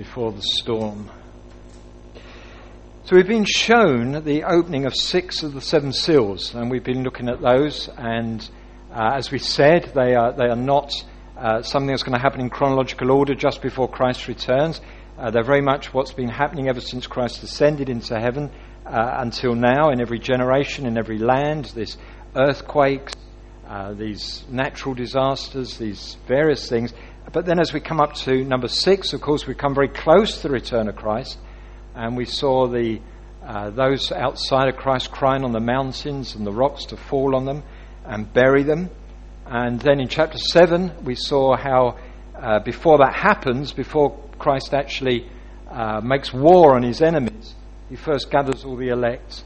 before the storm. So we've been shown the opening of six of the seven seals, and we've been looking at those. And uh, as we said, they are they are not uh, something that's going to happen in chronological order just before Christ returns. Uh, they're very much what's been happening ever since Christ ascended into heaven uh, until now, in every generation, in every land. This earthquakes, uh, these natural disasters, these various things. But then, as we come up to number six, of course, we come very close to the return of Christ, and we saw the uh, those outside of Christ crying on the mountains and the rocks to fall on them and bury them. And then in chapter seven, we saw how uh, before that happens, before Christ actually uh, makes war on his enemies, he first gathers all the elect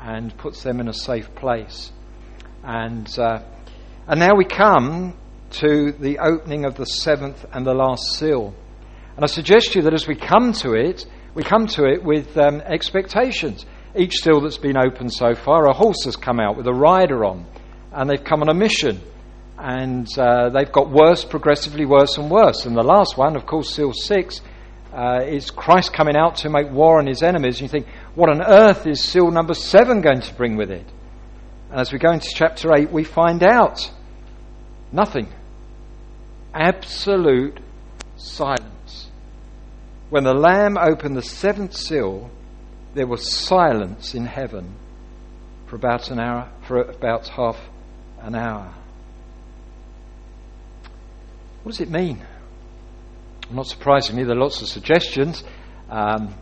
and puts them in a safe place. And uh, and now we come to the opening of the seventh and the last seal. And I suggest to you that as we come to it, we come to it with um, expectations. Each seal that's been opened so far, a horse has come out with a rider on, and they've come on a mission. And uh, they've got worse, progressively worse and worse. And the last one, of course, seal six, uh, is Christ coming out to make war on his enemies. And you think, what on earth is seal number seven going to bring with it? And as we go into chapter 8, we find out nothing absolute silence. When the Lamb opened the seventh seal, there was silence in heaven for about an hour, for about half an hour. What does it mean? Not surprisingly, there are lots of suggestions. Um,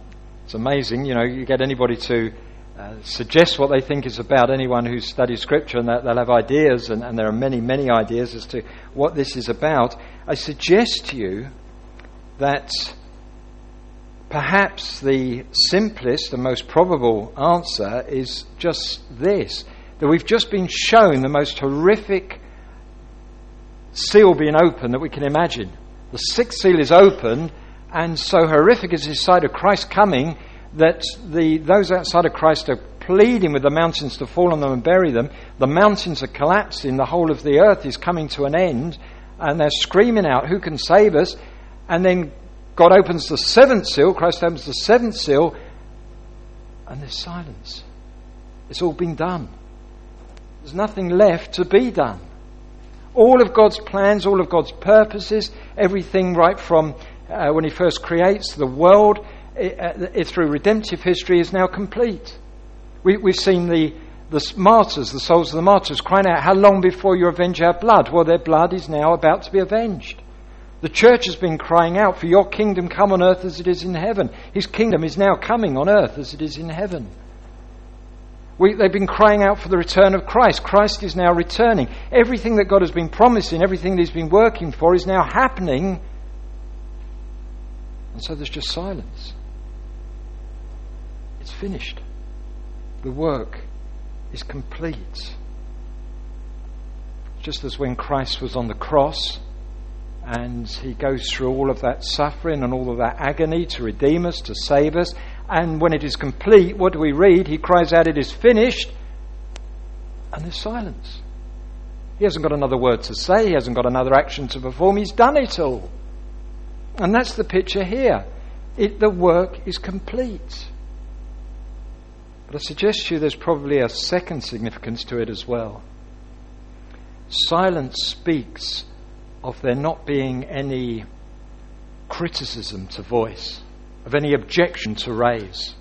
it's amazing, you know, you get anybody to uh, suggest what they think is about anyone who studies Scripture, and that they'll have ideas, and, and, there are many, many ideas as to what this is about. I suggest to you that perhaps the simplest and most probable answer is just this that we've just been shown the most horrific seal being opened that we can imagine. The sixth seal is open, and so horrific is the sight of Christ coming that the, those outside of Christ are pleading with the mountains to fall on them and bury them. The mountains are collapsing, the whole of the earth is coming to an end, and they're screaming out, Who can save us? And then God opens the seventh seal, Christ opens the seventh seal, and there's silence. It's all been done. There's nothing left to be done. All of God's plans, all of God's purposes, everything right from uh, when He first creates the world it, uh, through redemptive history is now complete. We, have seen the, the martyrs, the souls of the martyrs, crying out, How long before you avenge our blood? Well, their blood is now about to be avenged. The church has been crying out, For your kingdom come on earth as it is in heaven. His kingdom is now coming on earth as it is in heaven. We, they've been crying out for the return of Christ. Christ is now returning. Everything that God has been promising, everything that He's been working for, is now happening. And so there's just silence. It's finished. The work is complete. Just as when Christ was on the cross and he goes through all of that suffering and all of that agony to redeem us, to save us, and when it is complete, what do we read? He cries out, It is finished, and there's silence. He hasn't got another word to say, he hasn't got another action to perform, he's done it all. And that's the picture here. It, the work is complete. But I suggest to you there's probably a second significance to it as well. Silence speaks of there not being any criticism to voice, of any objection to raise.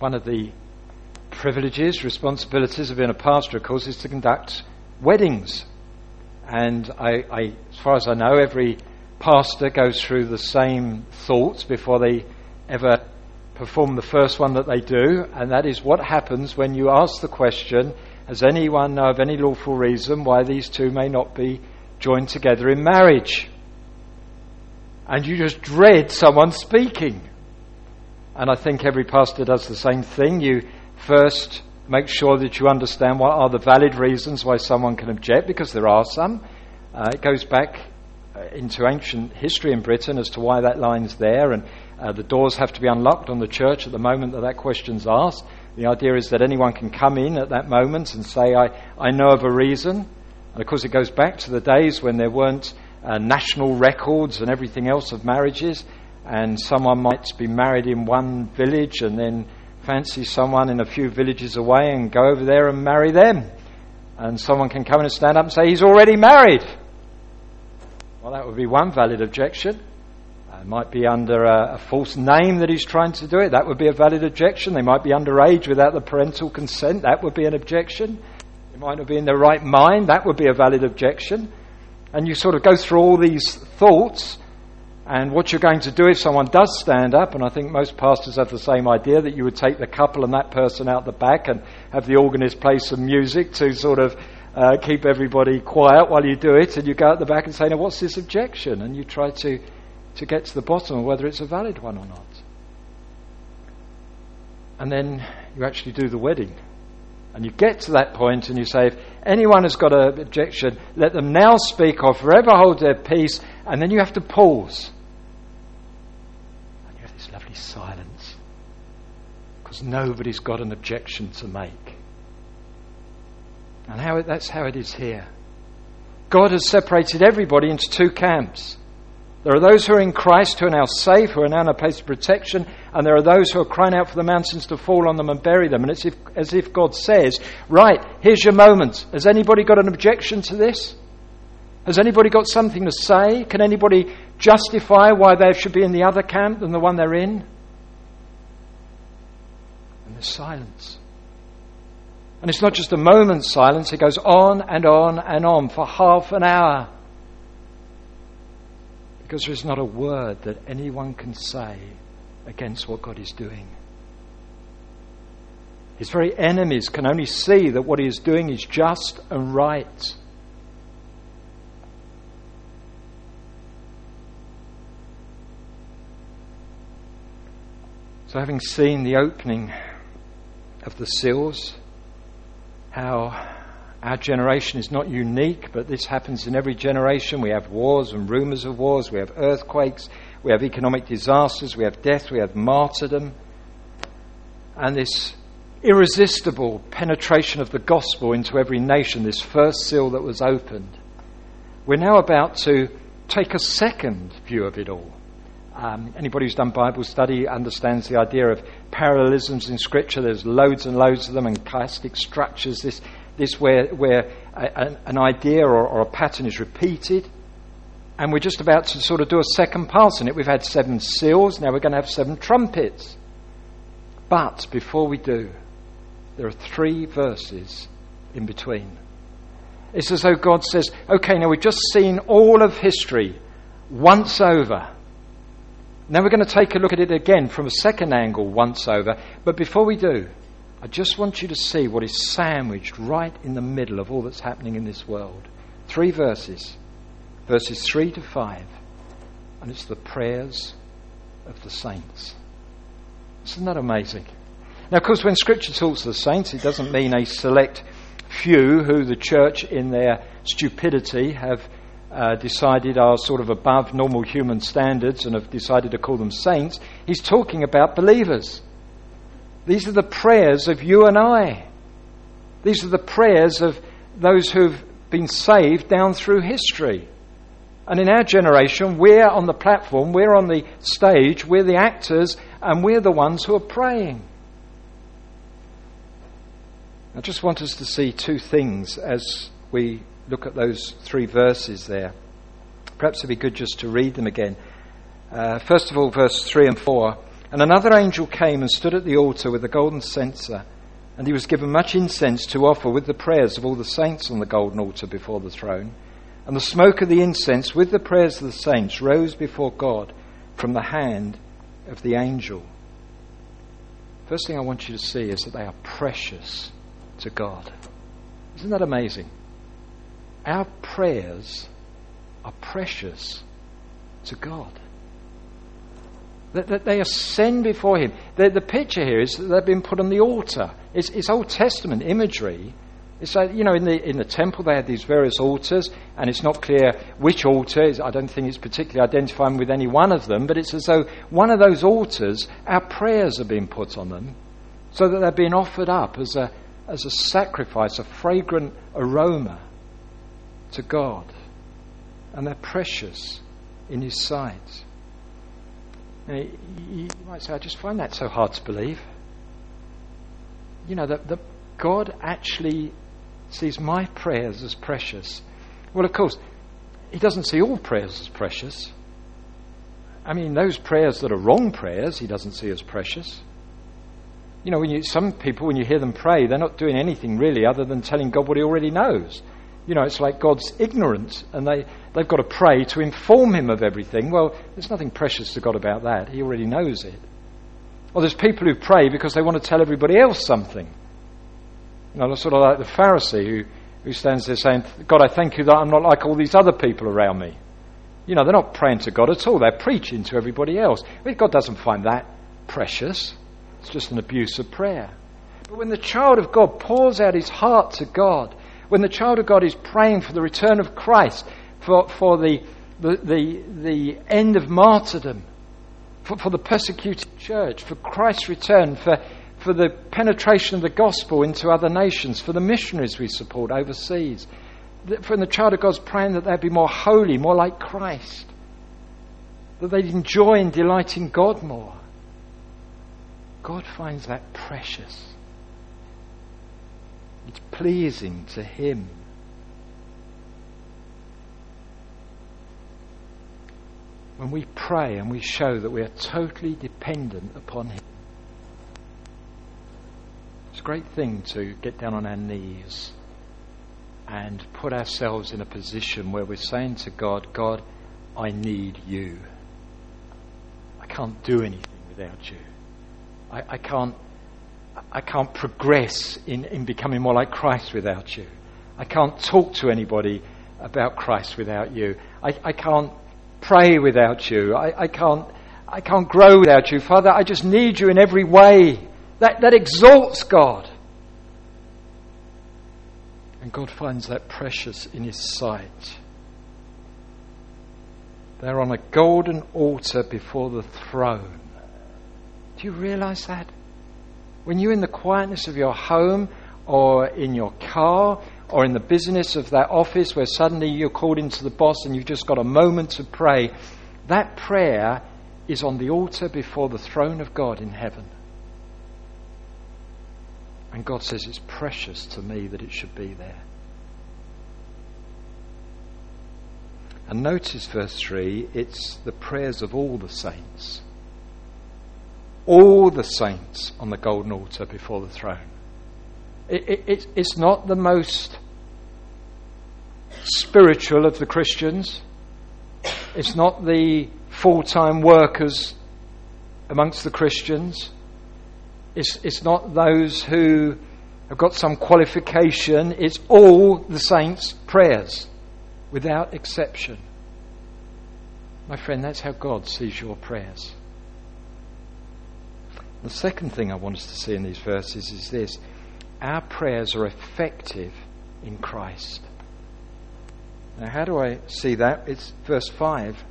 One of the privileges, responsibilities of being a pastor, of course, is to conduct weddings. And I, I, as far as I know, every pastor goes through the same thoughts before they ever perform the first one that they do, and that is what happens when you ask the question Has anyone know of any lawful reason why these two may not be joined together in marriage? And you just dread someone speaking. And I think every pastor does the same thing. You first make sure that you understand what are the valid reasons why someone can object, because there are some. Uh, it goes back uh, into ancient history in Britain as to why that line's there, and uh, the doors have to be unlocked on the church at the moment that that question's asked. The idea is that anyone can come in at that moment and say, I, I know of a reason. And of course, it goes back to the days when there weren't uh, national records and everything else of marriages, and someone might be married in one village and then fancy someone in a few villages away and go over there and marry them. And someone can come in and stand up and say, He's already married. Well, that would be one valid objection. It might be under a, a, false name that he's trying to do it. That would be a valid objection. They might be underage without the parental consent. That would be an objection. They might not be in their right mind. That would be a valid objection. And you sort of go through all these thoughts and what you're going to do if someone does stand up, and I think most pastors have the same idea that you would take the couple and that person out the back and have the organist play some music to sort of uh, keep everybody quiet while you do it, and you go at the back and say, Now, what's this objection? And you try to, to get to the bottom of whether it's a valid one or not. And then you actually do the wedding. And you get to that point and you say, if anyone has got an objection, let them now speak or forever hold their peace. And then you have to pause. And you have this lovely silence. Because nobody's got an objection to make. And how it, that's how it is here. God has separated everybody into two camps. There are those who are in Christ who are now safe, who are now in a place of protection, and there are those who are crying out for the mountains to fall on them and bury them. And it's if, as if God says, Right, here's your moment. Has anybody got an objection to this? Has anybody got something to say? Can anybody justify why they should be in the other camp than the one they're in? And there's silence. And it's not just a moment's silence, it goes on and on and on for half an hour. Because there is not a word that anyone can say against what God is doing. His very enemies can only see that what he is doing is just and right. So, having seen the opening of the seals, how our generation is not unique, but this happens in every generation. We have wars and rumors of wars, we have earthquakes, we have economic disasters, we have death, we have martyrdom. And this irresistible penetration of the gospel into every nation, this first seal that was opened. We're now about to take a second view of it all. Um, anybody who's done Bible study understands the idea of parallelisms in Scripture. There's loads and loads of them, and chiastic structures. This this where, where a, an idea or, or a pattern is repeated. And we're just about to sort of do a second pass in it. We've had seven seals, now we're going to have seven trumpets. But before we do, there are three verses in between. It's as though God says, okay, now we've just seen all of history once over. Now we're going to take a look at it again from a second angle once over. But before we do, I just want you to see what is sandwiched right in the middle of all that's happening in this world. Three verses, verses 3 to 5, and it's the prayers of the saints. Isn't that amazing? Now, of course, when Scripture talks to the saints, it doesn't mean a select few who the church, in their stupidity, have uh, decided are sort of above normal human standards and have decided to call them saints. He's talking about believers. These are the prayers of you and I. These are the prayers of those who've been saved down through history. And in our generation, we're on the platform, we're on the stage, we're the actors, and we're the ones who are praying. I just want us to see two things as we look at those three verses there. Perhaps it'd be good just to read them again. Uh, first of all, verse 3 and 4. And another angel came and stood at the altar with a golden censer, and he was given much incense to offer with the prayers of all the saints on the golden altar before the throne. And the smoke of the incense with the prayers of the saints rose before God from the hand of the angel. First thing I want you to see is that they are precious to God. Isn't that amazing? Our prayers are precious to God that, that they ascend before Him. The, the, picture here is that they've been put on the altar. It's, it's Old Testament imagery. It's like, you know, in the, in the temple they had these various altars, and it's not clear which altar. I don't think it's particularly identifying with any one of them, but it's as though one of those altars, our prayers are being put on them, so that they're being offered up as a, as a sacrifice, a fragrant aroma to God. and they're precious in His sight. Now, you might say, I just find that so hard to believe. You know, that, that God actually sees my prayers as precious. Well, of course, He doesn't see all prayers as precious. I mean, those prayers that are wrong prayers, He doesn't see as precious. You know, when you, some people, when you hear them pray, they're not doing anything really other than telling God what He already knows. You know, it's like God's ignorant, and they, they've got to pray to inform Him of everything. Well, there's nothing precious to God about that. He already knows it. Or there's people who pray because they want to tell everybody else something. You know, sort of like the Pharisee who, who stands there saying, God, I thank you that I'm not like all these other people around me. You know, they're not praying to God at all. They're preaching to everybody else. I mean, God doesn't find that precious. It's just an abuse of prayer. But when the child of God pours out his heart to God, when the child of God is praying for the return of Christ, for, for the, the, the, the end of martyrdom, for, for the persecuted church, for Christ's return, for, for the penetration of the gospel into other nations, for the missionaries we support overseas, when the child of God's praying that they'd be more holy, more like Christ, that they'd enjoy and delight in God more. God finds that precious. It's pleasing to Him. When we pray and we show that we are totally dependent upon Him. It's a great thing to get down on our knees and put ourselves in a position where we're saying to God, God, I need you. I can't do anything without you. I, I can't, I can't progress in, in becoming more like Christ without you. I can't talk to anybody about Christ without you. I, I can't pray without you. I, I, can't, I can't grow without you. Father, I just need you in every way. That, that exalts God. And God finds that precious in His sight. They're on a golden altar before the throne. Do you realize that? When you're in the quietness of your home or in your car or in the business of that office where suddenly you're called into the boss and you've just got a moment to pray, that prayer is on the altar before the throne of God in heaven. And God says, It's precious to me that it should be there. And notice verse 3 it's the prayers of all the saints. All the saints on the golden altar before the throne. It, it, it, it's not the most spiritual of the Christians. It's not the full time workers amongst the Christians. It's, it's not those who have got some qualification. It's all the saints' prayers, without exception. My friend, that's how God sees your prayers. The second thing I want us to see in these verses is this our prayers are effective in Christ. Now, how do I see that? It's verse 5.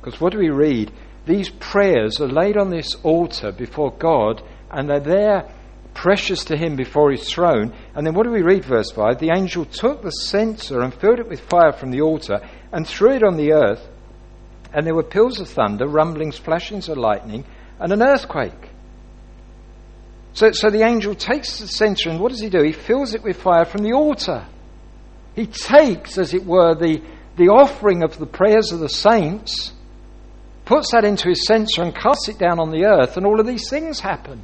Because what do we read? These prayers are laid on this altar before God and they're there precious to him before his throne. And then what do we read, verse 5? The angel took the censer and filled it with fire from the altar and threw it on the earth. And there were peals of thunder, rumblings, flashings of lightning, and an earthquake. So, so the angel takes the censer and what does he do? He fills it with fire from the altar. He takes, as it were, the, the offering of the prayers of the saints, puts that into his censer and casts it down on the earth, and all of these things happen.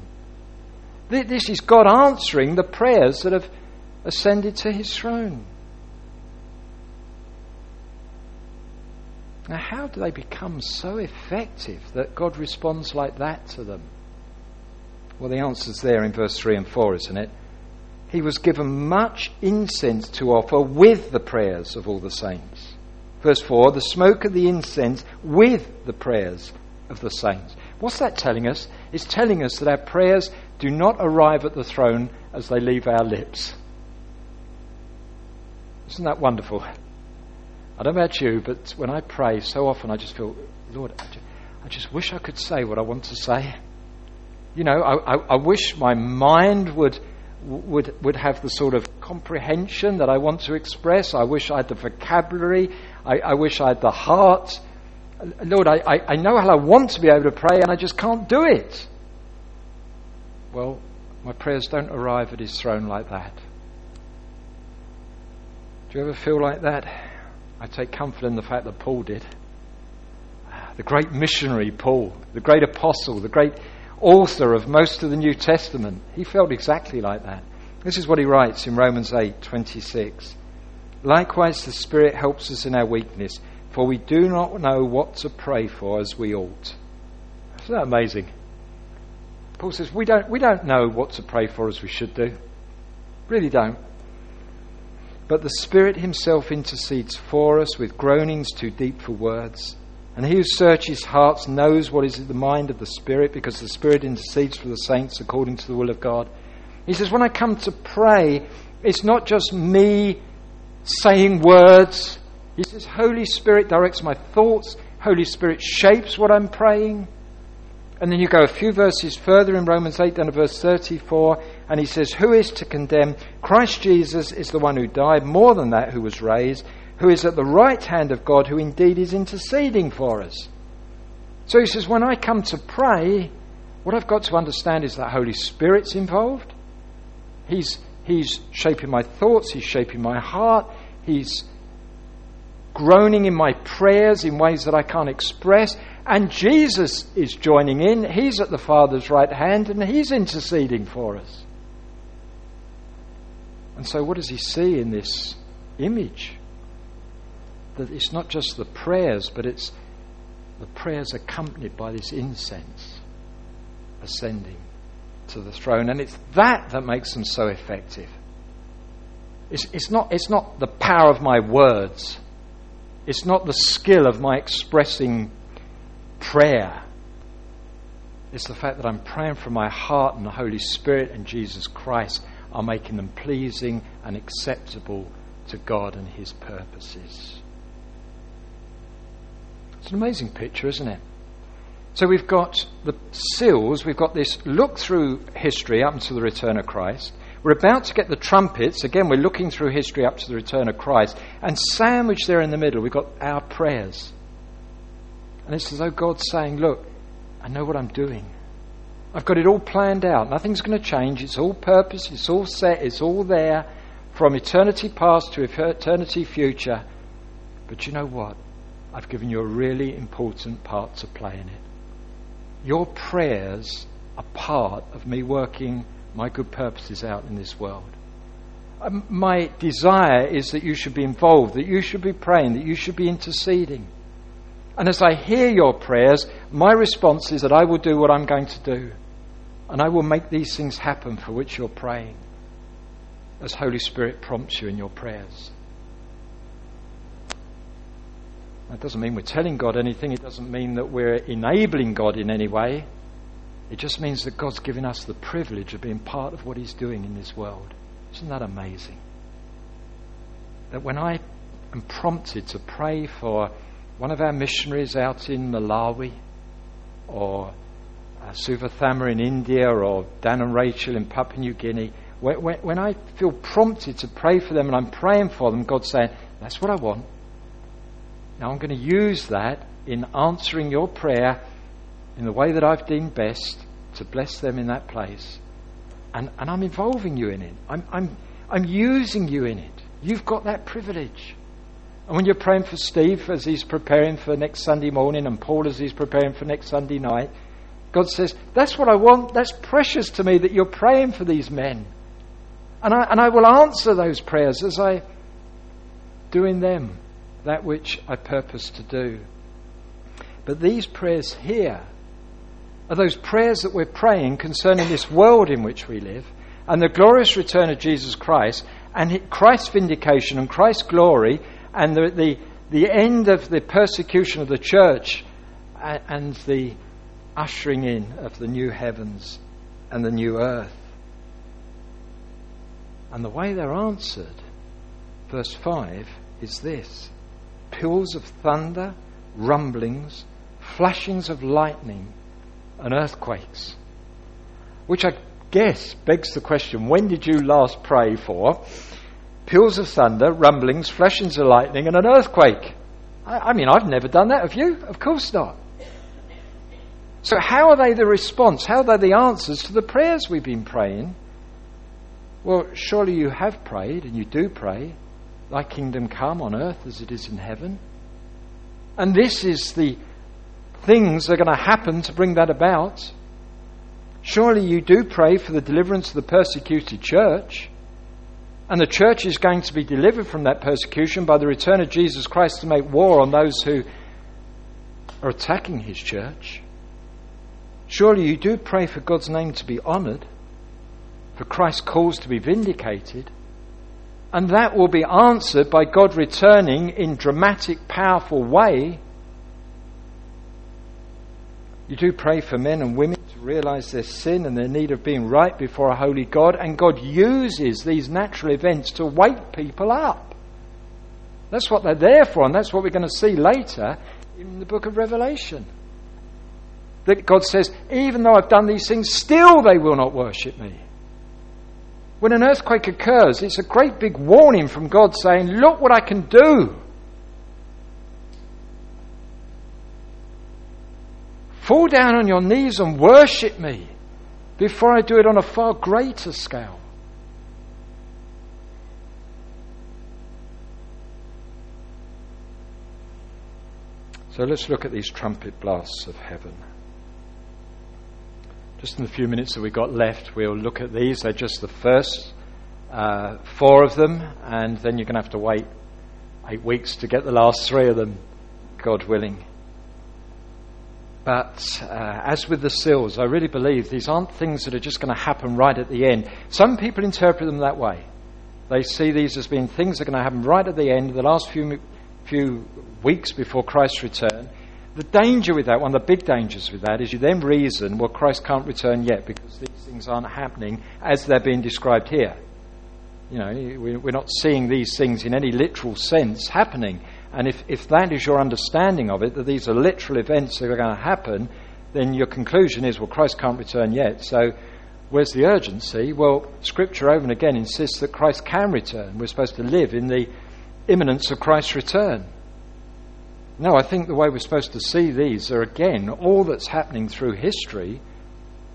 This is God answering the prayers that have ascended to his throne. Now, how do they become so effective that God responds like that to them? Well, the answer's there in verse 3 and 4, isn't it? He was given much incense to offer with the prayers of all the saints. Verse 4 the smoke of the incense with the prayers of the saints. What's that telling us? It's telling us that our prayers do not arrive at the throne as they leave our lips. Isn't that wonderful? I don't know about you, but when I pray, so often I just feel, Lord, I just wish I could say what I want to say. You know, I, I, I wish my mind would, would, would have the sort of comprehension that I want to express. I wish I had the vocabulary. I, I wish I had the heart. Lord, I, I, I know how I want to be able to pray and I just can't do it. Well, my prayers don't arrive at his throne like that. Do you ever feel like that? I take comfort in the fact that Paul did. Ah, the great missionary Paul, the great apostle, the great author of most of the New Testament, he felt exactly like that. This is what he writes in Romans 8:26. Likewise the Spirit helps us in our weakness, for we do not know what to pray for as we ought. Isn't that amazing? Paul says we don't, we don't know what to pray for as we should do. Really don't. But the Spirit Himself intercedes for us with groanings too deep for words. And he who searches hearts knows what is the mind of the Spirit, because the Spirit intercedes for the saints according to the will of God. He says, When I come to pray, it's not just me saying words. He says, Holy Spirit directs my thoughts, Holy Spirit shapes what I'm praying. And then you go a few verses further in Romans 8, down to verse 34, and he says, Who is to condemn? Christ Jesus is the one who died, more than that, who was raised, who is at the right hand of God, who indeed is interceding for us. So he says, When I come to pray, what I've got to understand is that Holy Spirit's involved. He's, he's shaping my thoughts, He's shaping my heart, He's groaning in my prayers in ways that I can't express. And Jesus is joining in. He's at the Father's right hand and He's interceding for us. And so, what does He see in this image? That it's not just the prayers, but it's the prayers accompanied by this incense ascending to the throne. And it's that that makes them so effective. It's, it's, not, it's not the power of my words, it's not the skill of my expressing prayer. It's the fact that I'm praying from my heart and the Holy Spirit and Jesus Christ are making them pleasing and acceptable to God and His purposes. It's an amazing picture, isn't it? So we've got the seals, we've got this look through history up to the return of Christ. We're about to get the trumpets. Again, we're looking through history up to the return of Christ. And sandwiched there in the middle, we've got our prayers. And it's as though God's saying, Look, I know what I'm doing. I've got it all planned out. Nothing's going to change. It's all purpose. It's all set. It's all there from eternity past to eternity future. But you know what? I've given you a really important part to play in it. Your prayers are part of me working my good purposes out in this world. Um, my desire is that you should be involved, that you should be praying, that you should be interceding. And as I hear your prayers, my response is that I will do what I'm going to do. And I will make these things happen for which you're praying, as Holy Spirit prompts you in your prayers. That doesn't mean we're telling God anything. It doesn't mean that we're enabling God in any way. It just means that God's given us the privilege of being part of what He's doing in this world. Isn't that amazing? That when I am prompted to pray for one of our missionaries out in Malawi, or uh, Suvathama in India, or Dan and Rachel in Papua New Guinea, when, when, when I feel prompted to pray for them and I'm praying for them, God's saying, That's what I want. Now I'm going to use that in answering your prayer in the way that I've deemed best to bless them in that place. And, and I'm involving you in it. I'm, I'm, I'm using you in it. You've got that privilege. And when you're praying for Steve as he's preparing for next Sunday morning and Paul as he's preparing for next Sunday night, God says, That's what I want. That's precious to me that you're praying for these men. And I, and I will answer those prayers as I do in them that which I purpose to do. But these prayers here are those prayers that we're praying concerning this world in which we live and the glorious return of Jesus Christ and Christ's vindication and Christ's glory and the, the, the end of the persecution of the church and the ushering in of the new heavens and the new earth. And the way they're answered, verse 5, is this peals of thunder, rumblings, flashings of lightning, and earthquakes, which I guess begs the question when did you last pray for peals of thunder, rumblings, flashings of lightning, and an earthquake? I, I mean, I've never done that. Have you? Of course not. So, how are they the response? How are they the answers to the prayers we've been praying? Well, surely you have prayed, and you do pray, Thy kingdom come on earth as it is in heaven. And this is the things that are going to happen to bring that about. Surely you do pray for the deliverance of the persecuted church. And the church is going to be delivered from that persecution by the return of Jesus Christ to make war on those who are attacking his church. Surely you do pray for God's name to be honoured, for Christ's cause to be vindicated, and that will be answered by God returning in dramatic, powerful way. You do pray for men and women to realize their sin and their need of being right before a holy God, and God uses these natural events to wake people up. That's what they're there for, and that's what we're going to see later in the book of Revelation. That God says, even though I've done these things, still they will not worship me. When an earthquake occurs, it's a great big warning from God saying, Look what I can do. Fall down on your knees and worship me before I do it on a far greater scale. So let's look at these trumpet blasts of heaven. Just in the few minutes that we've got left, we'll look at these. They're just the first uh, four of them, and then you're going to have to wait eight weeks to get the last three of them, God willing. But uh, as with the seals, I really believe these aren't things that are just going to happen right at the end. Some people interpret them that way. They see these as being things that are going to happen right at the end, the last few, few weeks before Christ's return. The danger with that, one of the big dangers with that, is you then reason, well, Christ can't return yet because these things aren't happening as they're being described here. You know, we're not seeing these things in any literal sense happening. And if, if that is your understanding of it, that these are literal events that are going to happen, then your conclusion is, well, Christ can't return yet. So where's the urgency? Well, Scripture over and again insists that Christ can return. We're supposed to live in the imminence of Christ's return. No, I think the way we're supposed to see these are again all that's happening through history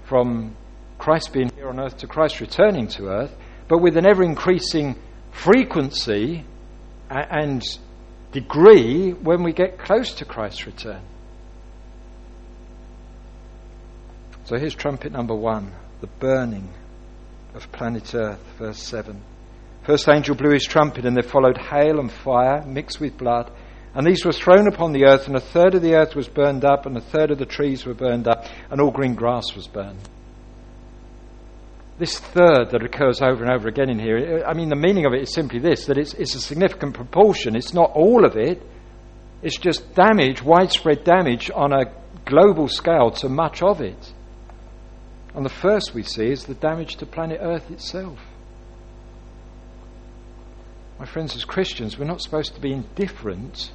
from Christ being here on earth to Christ returning to earth, but with an ever increasing frequency and degree when we get close to Christ's return. So here's trumpet number one the burning of planet Earth, verse 7. First angel blew his trumpet, and there followed hail and fire mixed with blood and these were thrown upon the earth, and a third of the earth was burned up, and a third of the trees were burned up, and all green grass was burned. This third that occurs over and over again in here, I mean, the meaning of it is simply this that it's, it's a significant proportion. It's not all of it, it's just damage, widespread damage on a global scale to much of it. And the first we see is the damage to planet Earth itself. My friends, as Christians, we're not supposed to be indifferent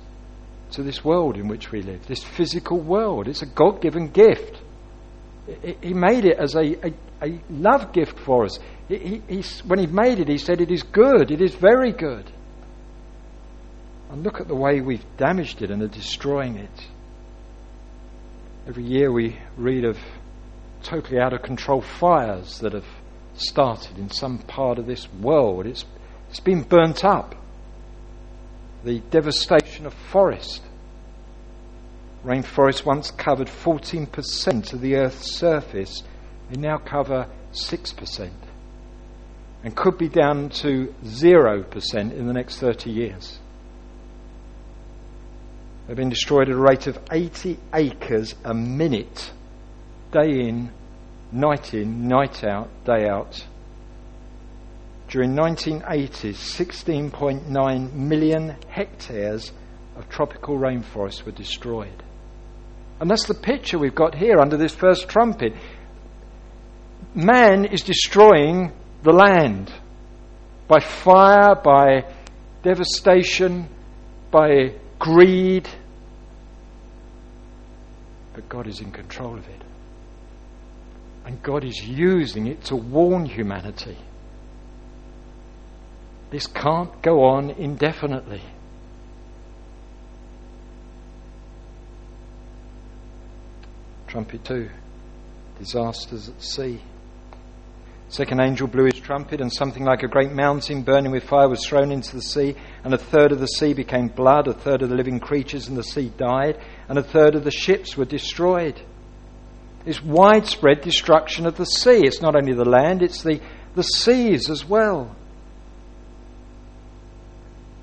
to this world in which we live, this physical world. It's a God given gift. He made it as a, a, a love gift for us. He, he, when He made it, He said, It is good, it is very good. And look at the way we've damaged it and are destroying it. Every year we read of totally out of control fires that have started in some part of this world. It's, it's been burnt up the devastation of forest. Rainforests once covered 14% of the Earth's surface, they now cover 6% and could be down to 0% in the next 30 years. They've been destroyed at a rate of 80 acres a minute, day in, night in, night out, day out during 1980s, 16.9 million hectares of tropical rainforest were destroyed. And that's the picture we've got here under this first trumpet. Man is destroying the land by fire, by devastation, by greed. But God is in control of it. And God is using it to warn humanity. This can't go on indefinitely. Trumpet 2 Disasters at sea. Second angel blew his trumpet, and something like a great mountain burning with fire was thrown into the sea, and a third of the sea became blood, a third of the living creatures in the sea died, and a third of the ships were destroyed. It's widespread destruction of the sea. It's not only the land, it's the, the seas as well.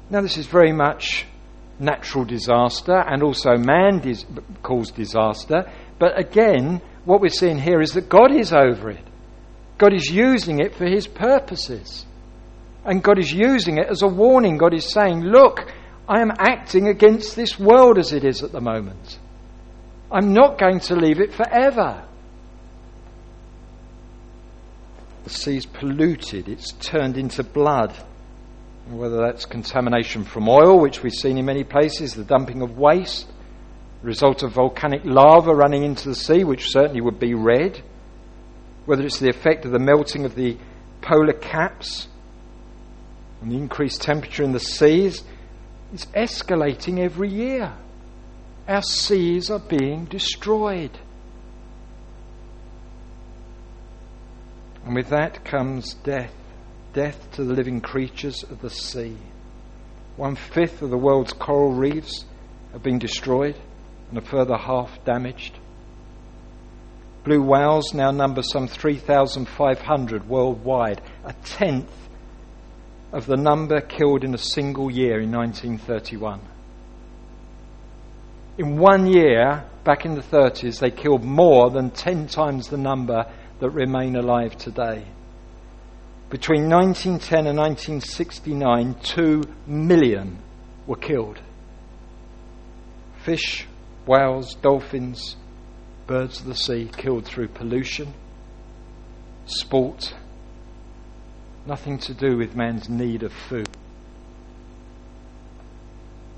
Now, this is very much natural disaster and also man dis- caused disaster. But again, what we're seeing here is that God is over it. God is using it for His purposes. And God is using it as a warning. God is saying, Look, I am acting against this world as it is at the moment. I'm not going to leave it forever. The sea's polluted, it's turned into blood. Whether that's contamination from oil, which we've seen in many places, the dumping of waste, result of volcanic lava running into the sea, which certainly would be red whether it's the effect of the melting of the polar caps and the increased temperature in the seas, it's escalating every year. Our seas are being destroyed. And with that comes death death to the living creatures of the sea. One fifth of the world's coral reefs have been destroyed, and a further half damaged. Blue whales now number some 3,500 worldwide, a tenth of the number killed in a single year in 1931. In one year, back in the 30s, they killed more than 10 times the number that remain alive today. Between 1910 and 1969, 2 million were killed. Fish, whales, dolphins, birds of the sea killed through pollution, sport, nothing to do with man's need of food.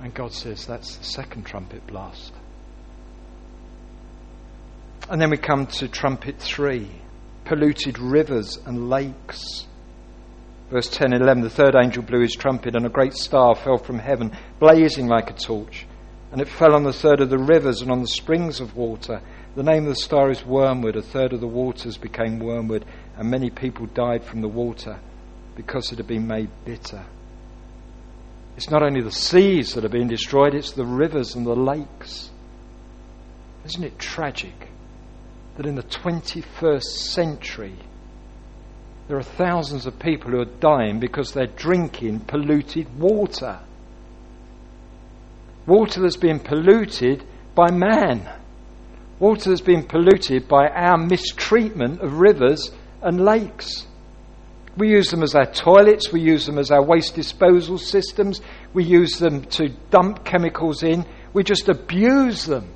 And God says that's the second trumpet blast. And then we come to trumpet three polluted rivers and lakes. Verse 10 and 11 The third angel blew his trumpet, and a great star fell from heaven, blazing like a torch. And it fell on the third of the rivers and on the springs of water the name of the star is Wormwood. A third of the waters became wormwood, and many people died from the water because it had been made bitter. It's not only the seas that are being destroyed, it's the rivers and the lakes. Isn't it tragic that in the 21st century there are thousands of people who are dying because they're drinking polluted water? Water that's been polluted by man. Water that's been polluted by our mistreatment of rivers and lakes. We use them as our toilets, we use them as our waste disposal systems, we use them to dump chemicals in, we just abuse them.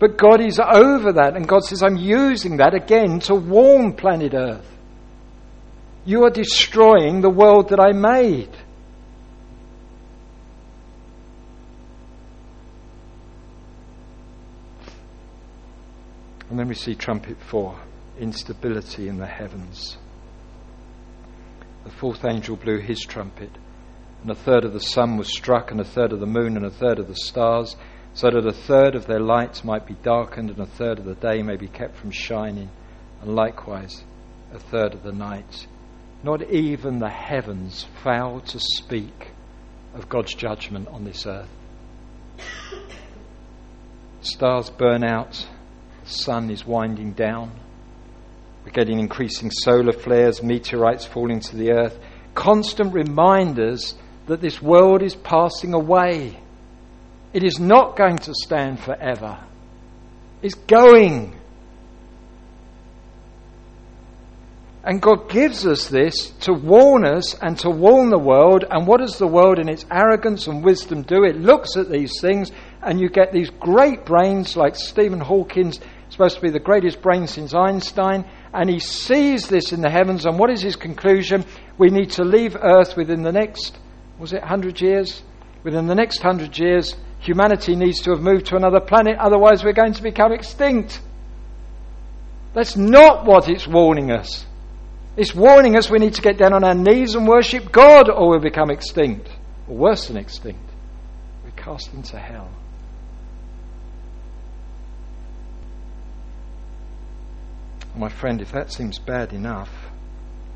But God is over that, and God says, I'm using that again to warm planet Earth. You are destroying the world that I made. And then we see trumpet four instability in the heavens. The fourth angel blew his trumpet, and a third of the sun was struck, and a third of the moon, and a third of the stars, so that a third of their lights might be darkened, and a third of the day may be kept from shining, and likewise a third of the night. Not even the heavens fail to speak of God's judgment on this earth. Stars burn out the sun is winding down. We're getting increasing solar flares, meteorites falling to the earth. Constant reminders that this world is passing away. It is not going to stand forever. It's going. And God gives us this to warn us and to warn the world. And what does the world in its arrogance and wisdom do? It looks at these things, and you get these great brains like Stephen Hawking's supposed to be the greatest brain since Einstein, and he sees this in the heavens. And what is his conclusion? We need to leave Earth within the next, was it 100 years? Within the next 100 years, humanity needs to have moved to another planet, otherwise, we're going to become extinct. That's not what it's warning us. It's warning us we need to get down on our knees and worship God or we'll become extinct, or worse than extinct. We're cast into hell. My friend, if that seems bad enough,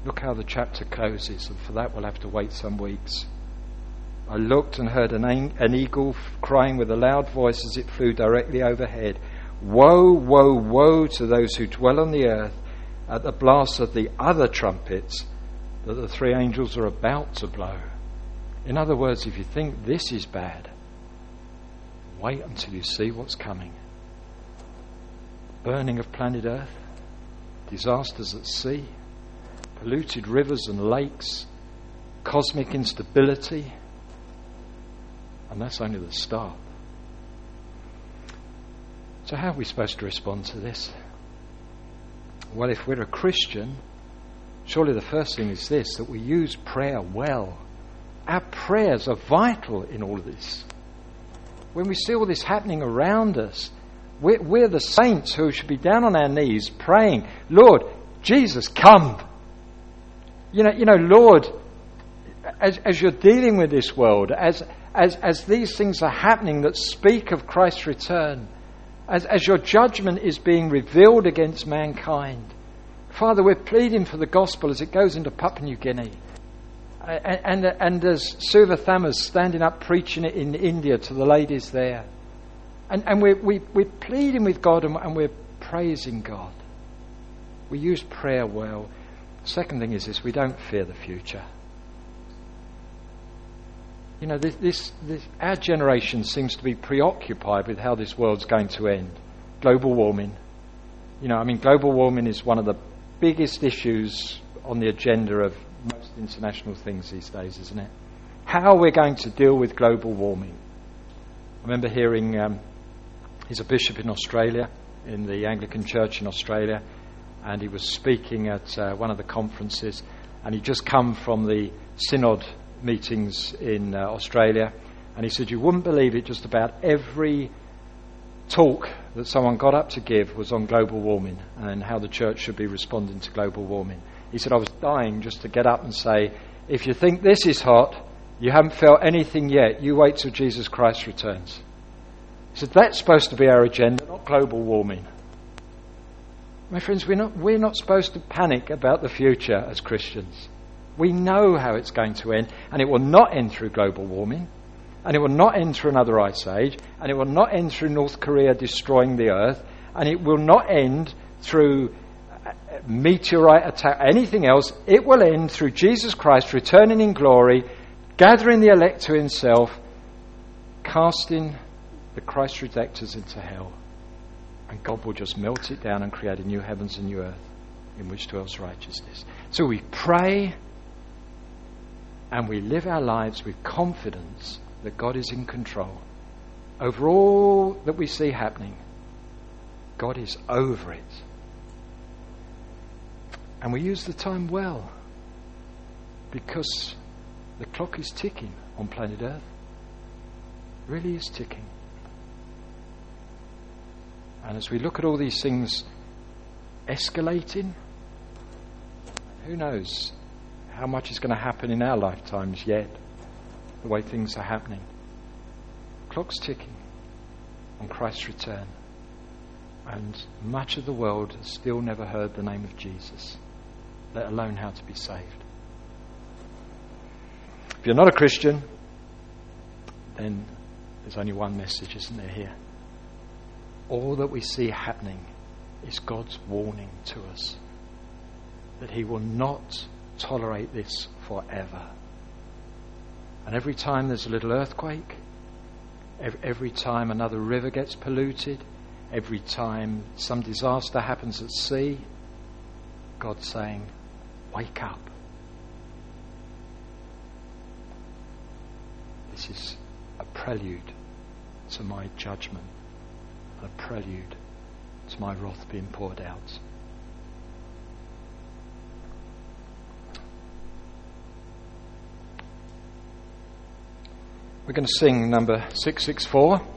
look how the chapter closes, and for that we'll have to wait some weeks. I looked and heard an, an eagle crying with a loud voice as it flew directly overhead Woe, woe, woe to those who dwell on the earth at the blast of the other trumpets that the three angels are about to blow. In other words, if you think this is bad, wait until you see what's coming. Burning of planet Earth, disasters at sea, polluted rivers and lakes, cosmic instability, and that's only the start. So, how are we supposed to respond to this? Well, if we're a Christian, surely the first thing is this that we use prayer well. Our prayers are vital in all of this. When we see all this happening around us, we're, we're the saints who should be down on our knees praying, Lord, Jesus, come. You know, you know Lord, as, as you're dealing with this world, as, as, as these things are happening that speak of Christ's return, as, as your judgment is being revealed against mankind. Father, we're pleading for the gospel as it goes into Papua New Guinea. And, and, and as Suva standing up preaching it in India to the ladies there. And, and we're, we, we're pleading with God and, and we're praising God. We use prayer well. Second thing is this we don't fear the future. You know, this, this, this, our generation seems to be preoccupied with how this world's going to end. Global warming. You know, I mean, global warming is one of the biggest issues on the agenda of most international things these days, isn't it? How we're going to deal with global warming. I remember hearing um, he's a bishop in Australia, in the Anglican Church in Australia, and he was speaking at uh, one of the conferences, and he'd just come from the synod meetings in uh, Australia, and he said, You wouldn't believe it, just about every talk that someone got up to give was on global warming and how the church should be responding to global warming. He said, I was dying just to get up and say, If you think this is hot, you haven't felt anything yet, you wait till Jesus Christ returns. He said, That's supposed to be our agenda, not global warming. My friends, we're not, we're not supposed to panic about the future as Christians. We know how it's going to end, and it will not end through global warming, and it will not end through another ice age, and it will not end through North Korea destroying the earth, and it will not end through uh, meteorite attack, anything else. It will end through Jesus Christ returning in glory, gathering the elect to himself, casting the Christ rejectors into hell. And God will just melt it down and create a new heavens and new earth in which dwells righteousness. So we pray and we live our lives with confidence that God is in control over all that we see happening. God is over it. And we use the time well because the clock is ticking on planet Earth. It really is ticking. And as we look at all these things escalating, who knows how much is going to happen in our lifetimes yet, the way things are happening. Clock's ticking on Christ's return. And much of the world has still never heard the name of Jesus, let alone how to be saved. If you're not a Christian, then there's only one message, isn't there, here? All that we see happening is God's warning to us that He will not tolerate this forever. And every time there's a little earthquake, every time another river gets polluted, every time some disaster happens at sea, God's saying, Wake up. This is a prelude to my judgment, a prelude to my wrath being poured out. We're going to sing number 664.